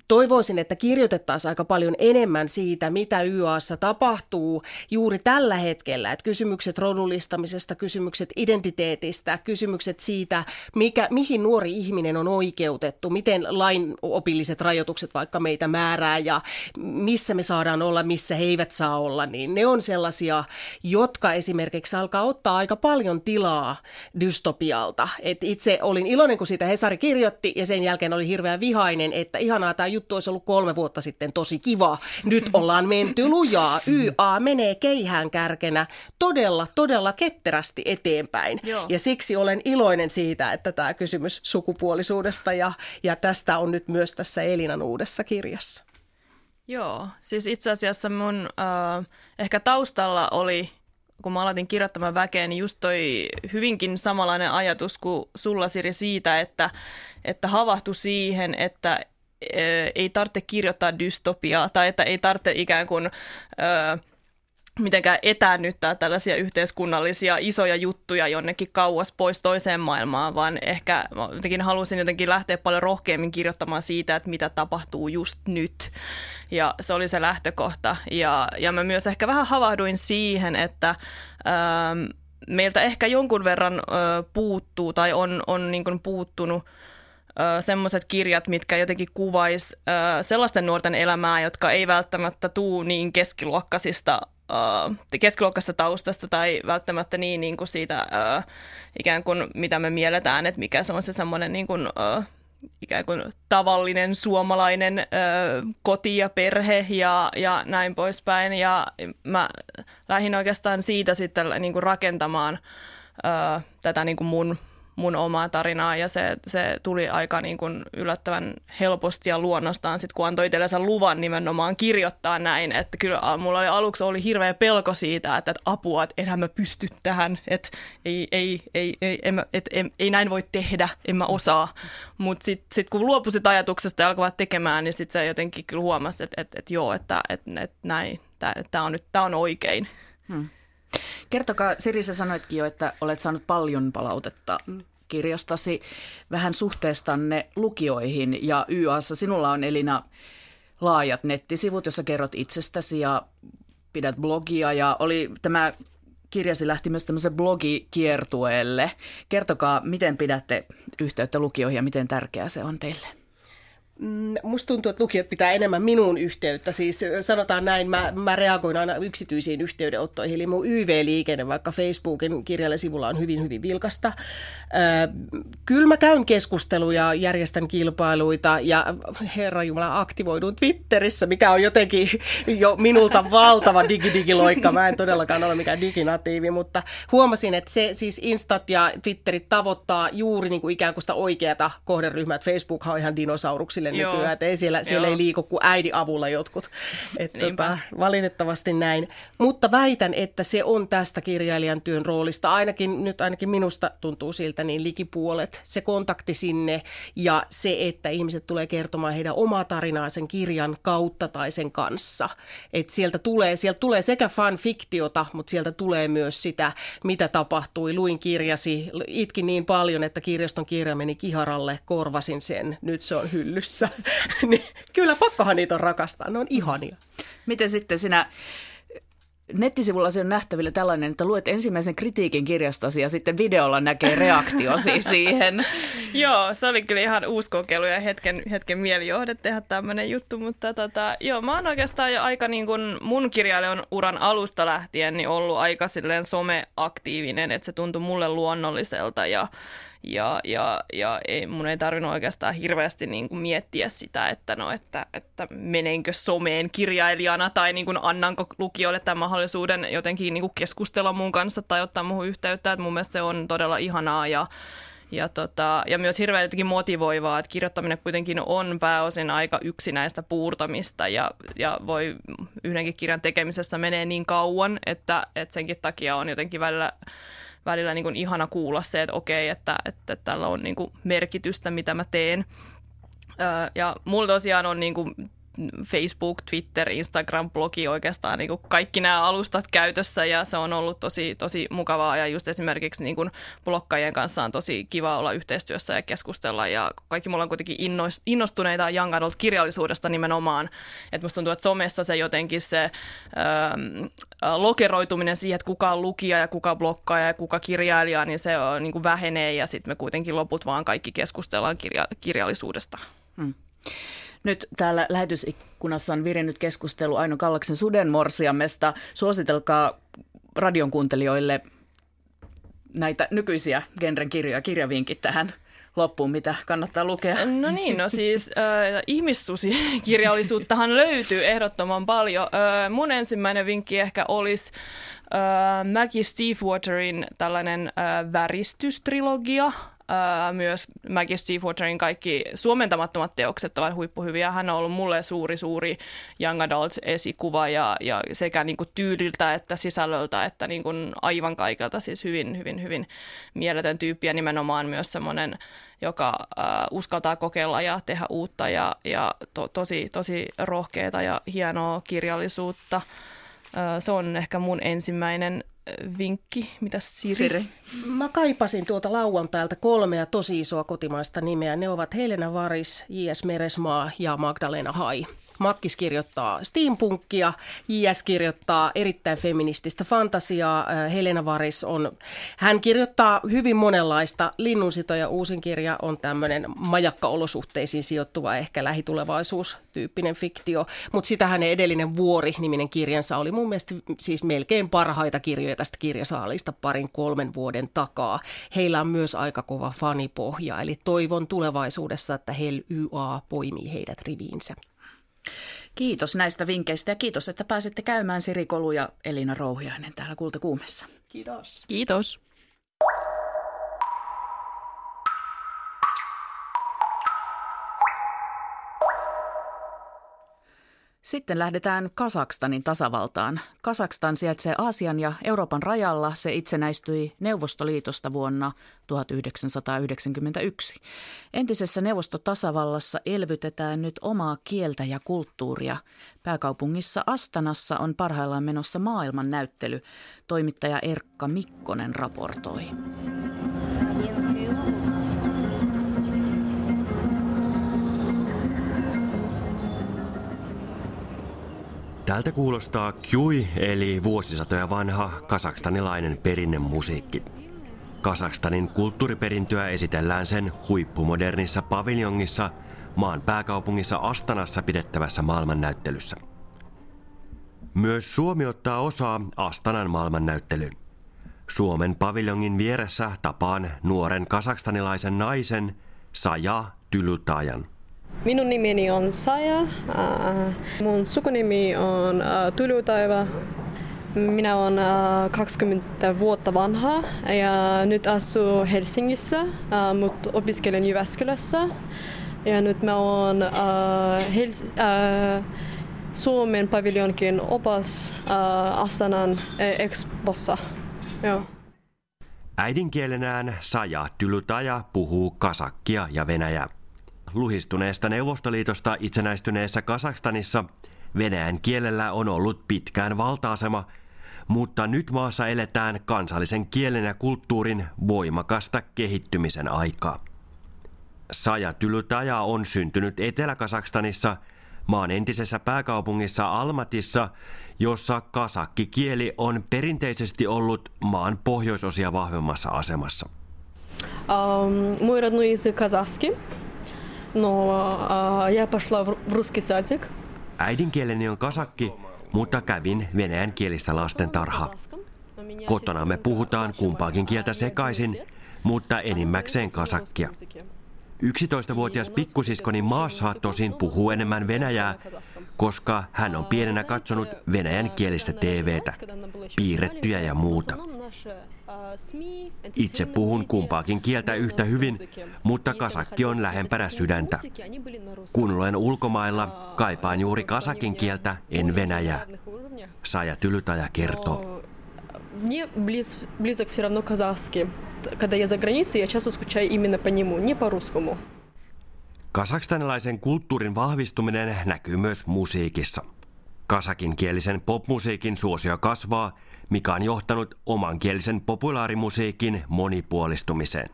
toivoisin, että kirjoitettaisiin aika paljon enemmän siitä, mitä YAssa tapahtuu juuri tällä hetkellä. Että kysymykset rodullistamisesta, kysymykset identiteetistä, kysymykset siitä, mikä, mihin nuori ihminen on oikeutettu, miten lainopilliset rajoitukset vaikka meitä määrää ja missä me saadaan olla, missä he eivät saa olla, niin ne on sellaisia, jotka esimerkiksi alkaa ottaa aika paljon tilaa dystopialta. Et itse olin iloinen, kun siitä Hesari kirjoitti ja sen jälkeen oli hirveän vihainen, että ihanaa tämä juttu olisi ollut kolme vuotta sitten tosi kiva. Nyt ollaan menty lujaa. YA menee keihään kärkenä todella, todella ketterästi eteenpäin. Joo. Ja siksi olen iloinen siitä, että tämä kysymys sukupuolisuudesta ja, ja tästä on nyt myös tässä Elinan uudessa kirjassa. Joo, siis itse asiassa mun äh, ehkä taustalla oli kun mä aloitin kirjoittamaan väkeä, niin just toi hyvinkin samanlainen ajatus kuin sulla Siri siitä, että, että havahtui siihen, että ei tarvitse kirjoittaa dystopiaa tai että ei tarvitse ikään kuin... Ö, mitenkään etäännyttää tällaisia yhteiskunnallisia isoja juttuja jonnekin kauas pois toiseen maailmaan, vaan ehkä jotenkin halusin jotenkin lähteä paljon rohkeammin kirjoittamaan siitä, että mitä tapahtuu just nyt. Ja se oli se lähtökohta. Ja, ja mä myös ehkä vähän havahduin siihen, että ähm, meiltä ehkä jonkun verran äh, puuttuu tai on, on niin kuin puuttunut semmoiset kirjat, mitkä jotenkin kuvais ö, sellaisten nuorten elämää, jotka ei välttämättä tuu niin keskiluokkaisista uh, keskiluokkaista taustasta tai välttämättä niin, niin kuin siitä uh, ikään kuin mitä me mielletään, että mikä se on se semmoinen niin kuin, uh, ikään kuin tavallinen suomalainen ö, koti ja perhe ja, ja näin poispäin. Ja mä lähdin oikeastaan siitä sitten niin kuin rakentamaan ö, tätä niin kuin mun mun omaa tarinaa ja se, se tuli aika niin kuin yllättävän helposti ja luonnostaan sitten, kun antoi itsellensä luvan nimenomaan kirjoittaa näin, että kyllä mulla oli aluksi oli hirveä pelko siitä, että, että apua, että enhän mä pysty tähän, että ei, ei, ei, ei, ei, et, ei, ei näin voi tehdä, en mä osaa, mutta sitten sit, kun luopusit ajatuksesta ja alkoivat tekemään, niin sitten se jotenkin kyllä huomasi, että, että, että joo, että, että, että näin, tämä on nyt tämä on oikein. Hmm. Kertokaa, Siri, sä sanoitkin jo, että olet saanut paljon palautetta kirjastasi vähän suhteestanne lukioihin ja YAssa sinulla on Elina laajat nettisivut, jossa kerrot itsestäsi ja pidät blogia ja oli tämä kirjasi lähti myös tämmöisen blogikiertueelle. Kertokaa, miten pidätte yhteyttä lukioihin ja miten tärkeää se on teille? Mm, musta tuntuu, että lukijat pitää enemmän minun yhteyttä. Siis sanotaan näin, mä, mä reagoin aina yksityisiin yhteydenottoihin. Eli mun YV-liikenne vaikka Facebookin kirjalle sivulla on hyvin, hyvin vilkasta. kyllä mä käyn keskusteluja, järjestän kilpailuita ja herra Jumala aktivoidun Twitterissä, mikä on jotenkin jo minulta valtava digidigiloikka. Mä en todellakaan ole mikään diginatiivi, mutta huomasin, että se siis Instat ja Twitterit tavoittaa juuri niin kuin ikään kuin sitä oikeata kohderyhmää. Facebook on ihan dinosauruksille Joo. nykyään, että ei siellä, siellä ei liiku kuin äidin avulla jotkut. Et tota, valitettavasti näin. Mutta väitän, että se on tästä kirjailijan työn roolista, ainakin nyt ainakin minusta tuntuu siltä, niin likipuolet. Se kontakti sinne ja se, että ihmiset tulee kertomaan heidän omaa tarinaa sen kirjan kautta tai sen kanssa. Et sieltä tulee, sieltä tulee sekä fanfiktiota, mutta sieltä tulee myös sitä, mitä tapahtui. Luin kirjasi, itkin niin paljon, että kirjaston kirja meni kiharalle, korvasin sen, nyt se on hyllyssä kanssa. <laughs> niin kyllä pakkohan niitä on rakastaa, ne on ihania. Miten sitten sinä nettisivulla se on nähtävillä tällainen, että luet ensimmäisen kritiikin kirjastasi ja sitten videolla näkee reaktiosi <laughs> siihen. joo, se oli kyllä ihan uusi kokeilu ja hetken, hetken mielijohde tehdä tämmöinen juttu, mutta tota, joo, mä oon oikeastaan jo aika niin kuin mun kirjailijan uran alusta lähtien niin ollut aika silleen someaktiivinen, että se tuntui mulle luonnolliselta ja ja, ja, ja ei, mun ei tarvinnut oikeastaan hirveästi niin kuin miettiä sitä, että, no, että, että menenkö someen kirjailijana tai niin kuin annanko lukijoille tämän mahdollisuuden jotenkin niin kuin keskustella mun kanssa tai ottaa muuhun yhteyttä. Että mun mielestä se on todella ihanaa ja, ja, tota, ja myös hirveän motivoivaa, että kirjoittaminen kuitenkin on pääosin aika yksinäistä puurtamista ja, ja voi yhdenkin kirjan tekemisessä menee niin kauan, että, että senkin takia on jotenkin välillä välillä niin kuin ihana kuulla se, että okei, että, että, tällä on niin kuin merkitystä, mitä mä teen. Ja mulla tosiaan on niin kuin Facebook, Twitter, Instagram, blogi oikeastaan niin kuin kaikki nämä alustat käytössä ja se on ollut tosi, tosi mukavaa ja just esimerkiksi niin kuin blokkaajien kanssa on tosi kiva olla yhteistyössä ja keskustella ja kaikki mulla on kuitenkin innostuneita young adult kirjallisuudesta nimenomaan, että musta tuntuu, että somessa se jotenkin se ähm, lokeroituminen siihen, että kuka on lukija ja kuka blokkaaja ja kuka kirjailija, niin se on, niin kuin vähenee ja sitten me kuitenkin loput vaan kaikki keskustellaan kirja, kirjallisuudesta. Hmm. Nyt täällä lähetysikkunassa on virinnyt keskustelu Aino Kallaksen sudenmorsiamesta. Suositelkaa radion kuuntelijoille näitä nykyisiä genren kirjoja, kirjavinkit tähän loppuun, mitä kannattaa lukea? No niin, no siis äh, ihmissusikirjallisuuttahan <laughs> löytyy ehdottoman paljon. Äh, mun ensimmäinen vinkki ehkä olisi äh, Maggie Stevewaterin tällainen äh, väristystrilogia, myös Maggie Seawaterin kaikki suomentamattomat teokset ovat huippuhyviä. Hän on ollut mulle suuri, suuri young adult esikuva ja, ja sekä niin kuin tyyliltä että sisällöltä että niin kuin aivan kaikelta. Siis hyvin, hyvin, hyvin mieletön tyyppi ja nimenomaan myös semmoinen, joka äh, uskaltaa kokeilla ja tehdä uutta ja, ja to, tosi, tosi rohkeata ja hienoa kirjallisuutta. Se on ehkä mun ensimmäinen vinkki. Mitä Siri? Siri? Mä kaipasin tuolta lauantailta kolmea tosi isoa kotimaista nimeä. Ne ovat Helena Varis, J.S. Meresmaa ja Magdalena Hai. Makkis kirjoittaa steampunkkia, J.S. kirjoittaa erittäin feminististä fantasiaa, äh, Helena Varis on, hän kirjoittaa hyvin monenlaista. Linnunsito ja uusin kirja on tämmöinen majakka-olosuhteisiin sijoittuva ehkä lähitulevaisuustyyppinen fiktio, mutta sitä hänen edellinen Vuori-niminen kirjansa oli mun mielestä siis melkein parhaita kirjoja tästä kirjasaalista parin kolmen vuoden takaa. Heillä on myös aika kova fanipohja, eli toivon tulevaisuudessa, että Hel YA poimii heidät riviinsä. Kiitos näistä vinkkeistä ja kiitos, että pääsitte käymään Siri Kolu ja Elina Rouhiainen täällä Kultakuumessa. Kiitos. Kiitos. Sitten lähdetään Kasakstanin tasavaltaan. Kasakstan sijaitsee Aasian ja Euroopan rajalla. Se itsenäistyi Neuvostoliitosta vuonna 1991. Entisessä neuvostotasavallassa elvytetään nyt omaa kieltä ja kulttuuria. Pääkaupungissa Astanassa on parhaillaan menossa maailman näyttely. Toimittaja Erkka Mikkonen raportoi. Tältä kuulostaa Kyui eli vuosisatoja vanha kasakstanilainen perinnemusiikki. Kasakstanin kulttuuriperintöä esitellään sen huippumodernissa paviljongissa maan pääkaupungissa Astanassa pidettävässä maailmannäyttelyssä. Myös Suomi ottaa osaa Astanan maailmannäyttelyyn. Suomen paviljongin vieressä tapaan nuoren kasakstanilaisen naisen Saja Tylutajan. Minun nimeni on Saja. Äh, mun sukunimi on äh, Tulutaiva. Minä olen 20 äh, vuotta vanha ja nyt asun Helsingissä, mutta opiskelen Jyväskylässä. Ja nyt mä oon Suomen paviljonkin opas Astanan Expossa. Joo. Äidinkielenään Saja Tylutaja puhuu kasakkia ja venäjää Luhistuneesta Neuvostoliitosta itsenäistyneessä Kasakstanissa Venäjän kielellä on ollut pitkään valta-asema, mutta nyt maassa eletään kansallisen kielen ja kulttuurin voimakasta kehittymisen aikaa. Saja Tylytaja on syntynyt Etelä-Kasakstanissa, maan entisessä pääkaupungissa Almatissa, jossa kasakkikieli on perinteisesti ollut maan pohjoisosia vahvemmassa asemassa. Um, мой родной язык казахский но я пошла в русский садик. Äidinkieleni on kasakki, mutta kävin venäjänkielistä lastentarhaa. Kotona me puhutaan kumpaakin kieltä sekaisin, mutta enimmäkseen kasakkia. 11-vuotias pikkusiskoni Maassa tosin puhuu enemmän venäjää, koska hän on pienenä katsonut venäjän kielistä TVtä, piirrettyjä ja muuta. Itse puhun kumpaakin kieltä yhtä hyvin, mutta kasakki on lähempänä sydäntä. Kun olen ulkomailla, kaipaan juuri kasakin kieltä, en venäjää. Saja Tylytaja kertoo. мне близ, близок все равно казахский. Когда я за границей, я часто скучаю именно по нему, не по-русскому. Kasakstanilaisen kulttuurin vahvistuminen näkyy myös musiikissa. Kasakinkielisen popmusiikin suosio kasvaa, mikä on johtanut omankielisen populaarimusiikin monipuolistumiseen.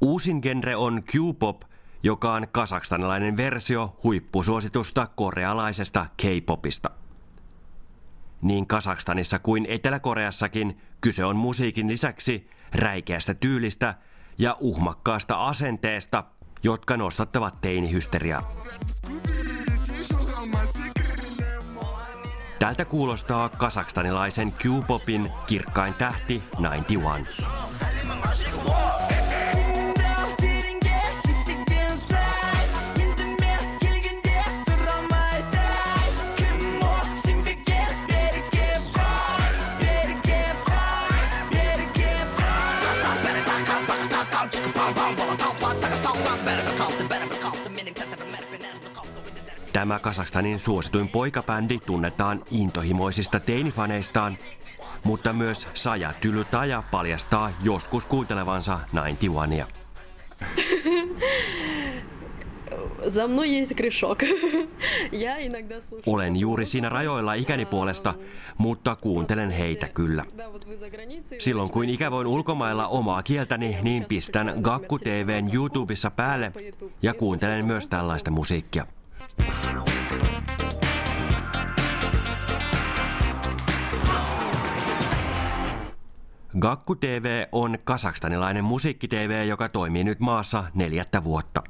Uusin genre on Q-pop, joka on kasakstanilainen versio huippusuositusta korealaisesta K-popista. Niin Kasakstanissa kuin Etelä-Koreassakin kyse on musiikin lisäksi räikeästä tyylistä ja uhmakkaasta asenteesta, jotka nostattavat teinihysteriaa. Tältä kuulostaa kasakstanilaisen Q-popin kirkkain tähti 91. Tämä Kasakstanin suosituin poikabändi tunnetaan intohimoisista teinifaneistaan, mutta myös Saja Tylytaja paljastaa joskus kuuntelevansa 91. <laughs> <laughs> Olen juuri siinä rajoilla ikäni puolesta, mutta kuuntelen heitä kyllä. Silloin kun ikävoin ulkomailla omaa kieltäni, niin pistän Gakku TVn YouTubessa päälle ja kuuntelen myös tällaista musiikkia. Gakku TV on kasakstanilainen musiikki-TV, joka toimii nyt maassa neljättä vuotta.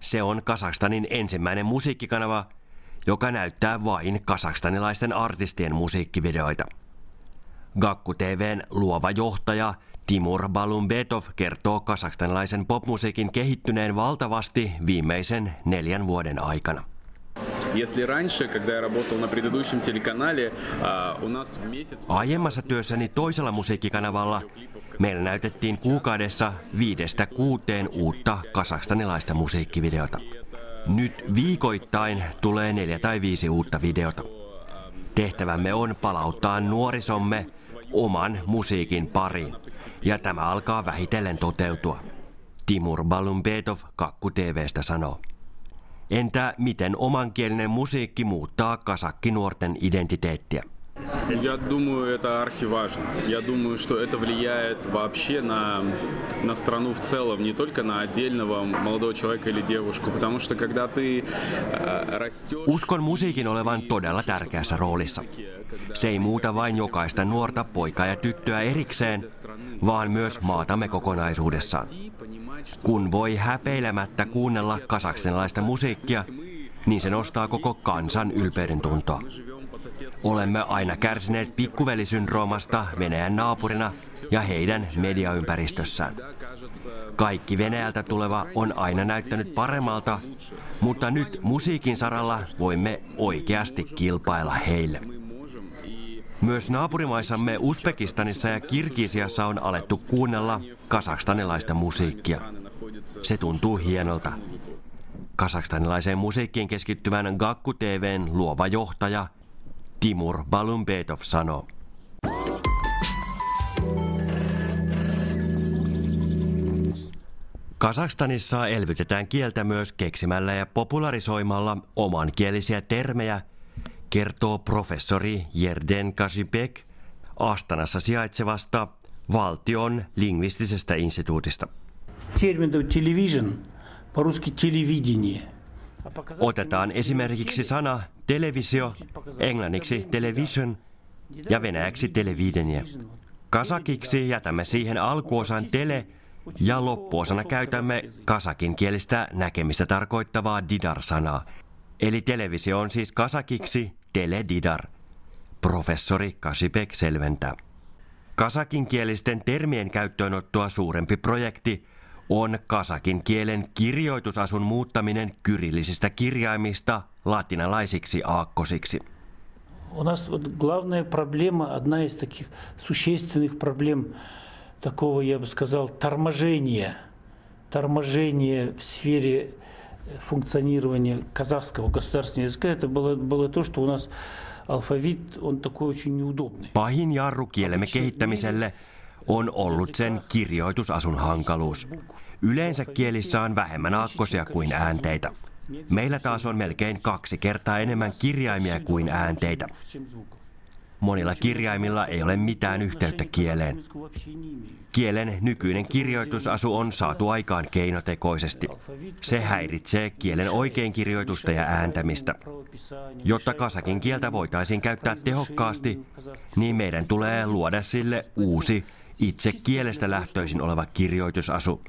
Se on Kasakstanin ensimmäinen musiikkikanava, joka näyttää vain kasakstanilaisten artistien musiikkivideoita. Gakku TVn luova johtaja Timur Balumbetov kertoo kasakstanilaisen popmusiikin kehittyneen valtavasti viimeisen neljän vuoden aikana. Aiemmassa työssäni toisella musiikkikanavalla meillä näytettiin kuukaudessa viidestä kuuteen uutta kasakstanilaista musiikkivideota. Nyt viikoittain tulee neljä tai viisi uutta videota. Tehtävämme on palauttaa nuorisomme oman musiikin pariin, ja tämä alkaa vähitellen toteutua. Timur Balumbetov Kakku TVstä sanoo. Entä miten omankielinen musiikki muuttaa kasakkinuorten identiteettiä? Я думаю, это архиважно. Я думаю, что это влияет вообще на, на страну в целом, не только на отдельного молодого человека или девушку, потому что когда ты э, растешь... Uskon musiikin olevan todella tärkeässä roolissa. Se ei muuta vain jokaista nuorta poikaa ja tyttöä erikseen, vaan myös maatamme kokonaisuudessaan. Kun voi häpeilemättä kuunnella kasakstanilaista musiikkia, niin se nostaa koko kansan ylpeyden tuntoa. Olemme aina kärsineet pikkuvelisyndroomasta Venäjän naapurina ja heidän mediaympäristössään. Kaikki Venäjältä tuleva on aina näyttänyt paremmalta, mutta nyt musiikin saralla voimme oikeasti kilpailla heille. Myös naapurimaissamme Uzbekistanissa ja Kirgisiassa on alettu kuunnella kasakstanilaista musiikkia. Se tuntuu hienolta. Kasakstanilaiseen musiikkiin keskittyvän Gakku TVn luova johtaja Timur Balumbetov sanoo. Kasakstanissa elvytetään kieltä myös keksimällä ja popularisoimalla omankielisiä termejä, kertoo professori Jerden Kashibek Astanassa sijaitsevasta valtion lingvistisestä instituutista. Termin television, по-русски телевидение – Otetaan esimerkiksi sana televisio, englanniksi television ja venäjäksi televidenie. Kasakiksi jätämme siihen alkuosan tele ja loppuosana käytämme kasakin kielistä näkemistä tarkoittavaa didar-sanaa. Eli televisio on siis kasakiksi teledidar. Professori Kasipek selventää. Kasakin kielisten termien käyttöönottoa suurempi projekti on kasakin kielen kirjoitusasun muuttaminen kyrillisistä kirjaimista latinalaisiksi aakkosiksi. У нас вот главная проблема, одна из таких существенных проблем такого, я бы сказал, торможения, торможения в сфере функционирования казахского государственного языка, это было, было то, что у нас Pahin jarru kielemme kehittämiselle on ollut sen kirjoitusasun hankaluus. Yleensä kielissä on vähemmän aakkosia kuin äänteitä. Meillä taas on melkein kaksi kertaa enemmän kirjaimia kuin äänteitä. Monilla kirjaimilla ei ole mitään yhteyttä kieleen. Kielen nykyinen kirjoitusasu on saatu aikaan keinotekoisesti. Se häiritsee kielen oikein kirjoitusta ja ääntämistä. Jotta kasakin kieltä voitaisiin käyttää tehokkaasti, niin meidän tulee luoda sille uusi, itse kielestä lähtöisin oleva kirjoitusasu,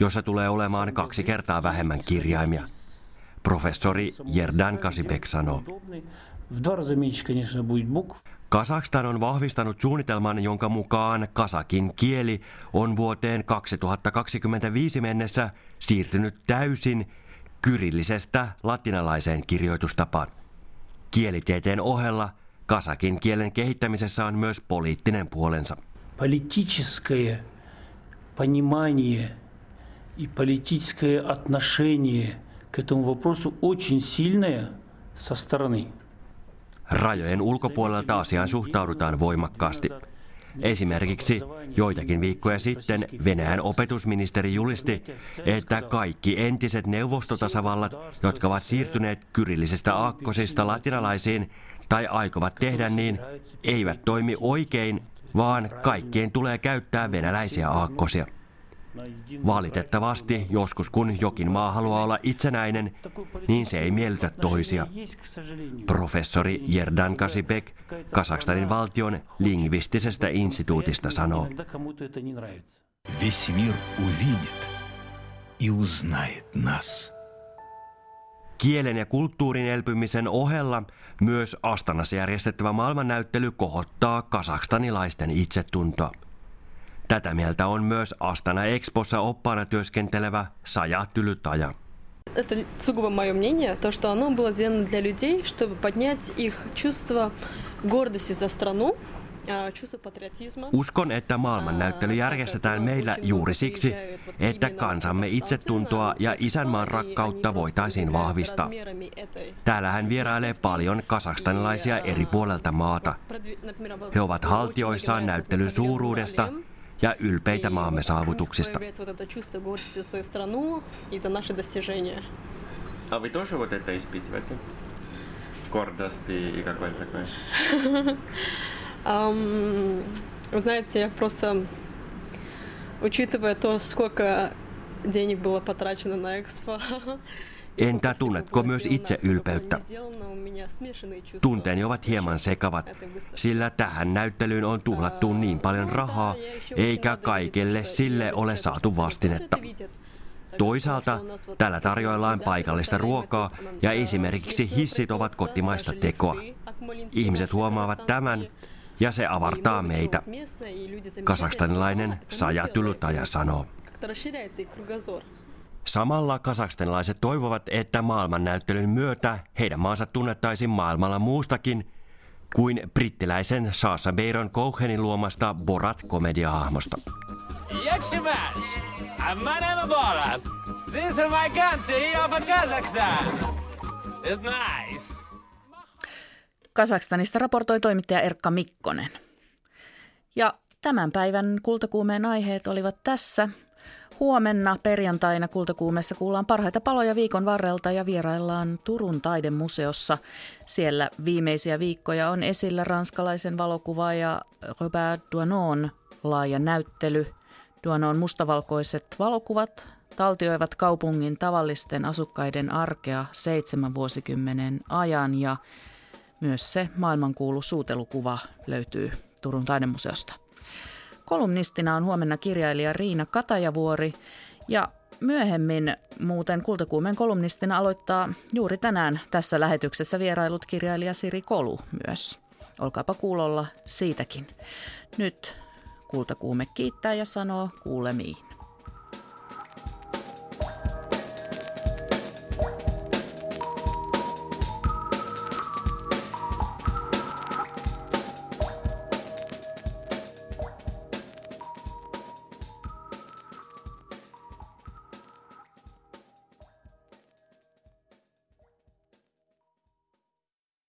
jossa tulee olemaan kaksi kertaa vähemmän kirjaimia. Professori Jerdan Kasipek sanoo. Kazakstan on vahvistanut suunnitelman, jonka mukaan kasakin kieli on vuoteen 2025 mennessä siirtynyt täysin kyrillisestä latinalaiseen kirjoitustapaan. Kielitieteen ohella kasakin kielen kehittämisessä on myös poliittinen puolensa Политическое понимание и политическое отношение к этому вопросу очень сильное со стороны. Rajojen ulkopuolelta asiaan suhtaudutaan voimakkaasti. Esimerkiksi joitakin viikkoja sitten Venäjän opetusministeri julisti, että kaikki entiset neuvostotasavallat, jotka ovat siirtyneet kyrillisestä aakkosista latinalaisiin tai aikovat tehdä niin, eivät toimi oikein, vaan kaikkien tulee käyttää venäläisiä aakkosia. Valitettavasti joskus kun jokin maa haluaa olla itsenäinen, niin se ei miellytä toisia. Professori Jerdan Kasipek Kasakstanin valtion lingvistisestä instituutista sanoo. Весь мир увидит и узнает нас. Kielen ja kulttuurin elpymisen ohella myös Astanassa järjestettävä maailmannäyttely kohottaa kasakstanilaisten itsetuntoa. Tätä mieltä on myös Astana Expossa oppaana työskentelevä Saja Tylytaja. Это сугубо мое мнение, то, что оно было сделано для людей, чтобы поднять их чувство гордости за страну, Uskon, että maailmannäyttely järjestetään meillä juuri siksi, että kansamme itsetuntoa ja isänmaan rakkautta voitaisiin vahvistaa. Täällähän vierailee paljon kasakstanilaisia eri puolelta maata. He ovat haltioissaan näyttelyn suuruudesta ja ylpeitä maamme saavutuksista. А вы тоже вот это испытываете? Гордость и какой-то такой? Um, знаете, я просто, учитывая то, сколько денег было потрачено на экспо, <laughs> Entä tunnetko myös itse ylpeyttä? Tunteeni ovat hieman sekavat, sillä tähän näyttelyyn on tuhlattu niin paljon rahaa, eikä kaikelle sille ole saatu vastinetta. Toisaalta tällä tarjoillaan paikallista ruokaa ja esimerkiksi hissit ovat kotimaista tekoa. Ihmiset huomaavat tämän ja se avartaa meitä. Kasakstanilainen Saja Tylutaja sanoo. Samalla kasakstanilaiset toivovat, että maailmannäyttelyn myötä heidän maansa tunnettaisiin maailmalla muustakin kuin brittiläisen Saasa Baron Cohenin luomasta Borat-komediahahmosta. Borat! This is my country of Kazakhstan! It's nice! Kazakstanista raportoi toimittaja Erkka Mikkonen. Ja tämän päivän kultakuumeen aiheet olivat tässä. Huomenna perjantaina Kultakuumessa kuullaan parhaita paloja viikon varrelta ja vieraillaan Turun taidemuseossa. Siellä viimeisiä viikkoja on esillä ranskalaisen valokuvaaja Robert Duanon laaja näyttely. Duanon mustavalkoiset valokuvat taltioivat kaupungin tavallisten asukkaiden arkea seitsemän vuosikymmenen ajan ja myös se maailmankuulu suutelukuva löytyy Turun taidemuseosta. Kolumnistina on huomenna kirjailija Riina Katajavuori ja myöhemmin muuten Kultakuumen kolumnistina aloittaa juuri tänään tässä lähetyksessä vierailut kirjailija Siri Kolu myös. Olkaapa kuulolla siitäkin. Nyt Kultakuume kiittää ja sanoo kuulemiin.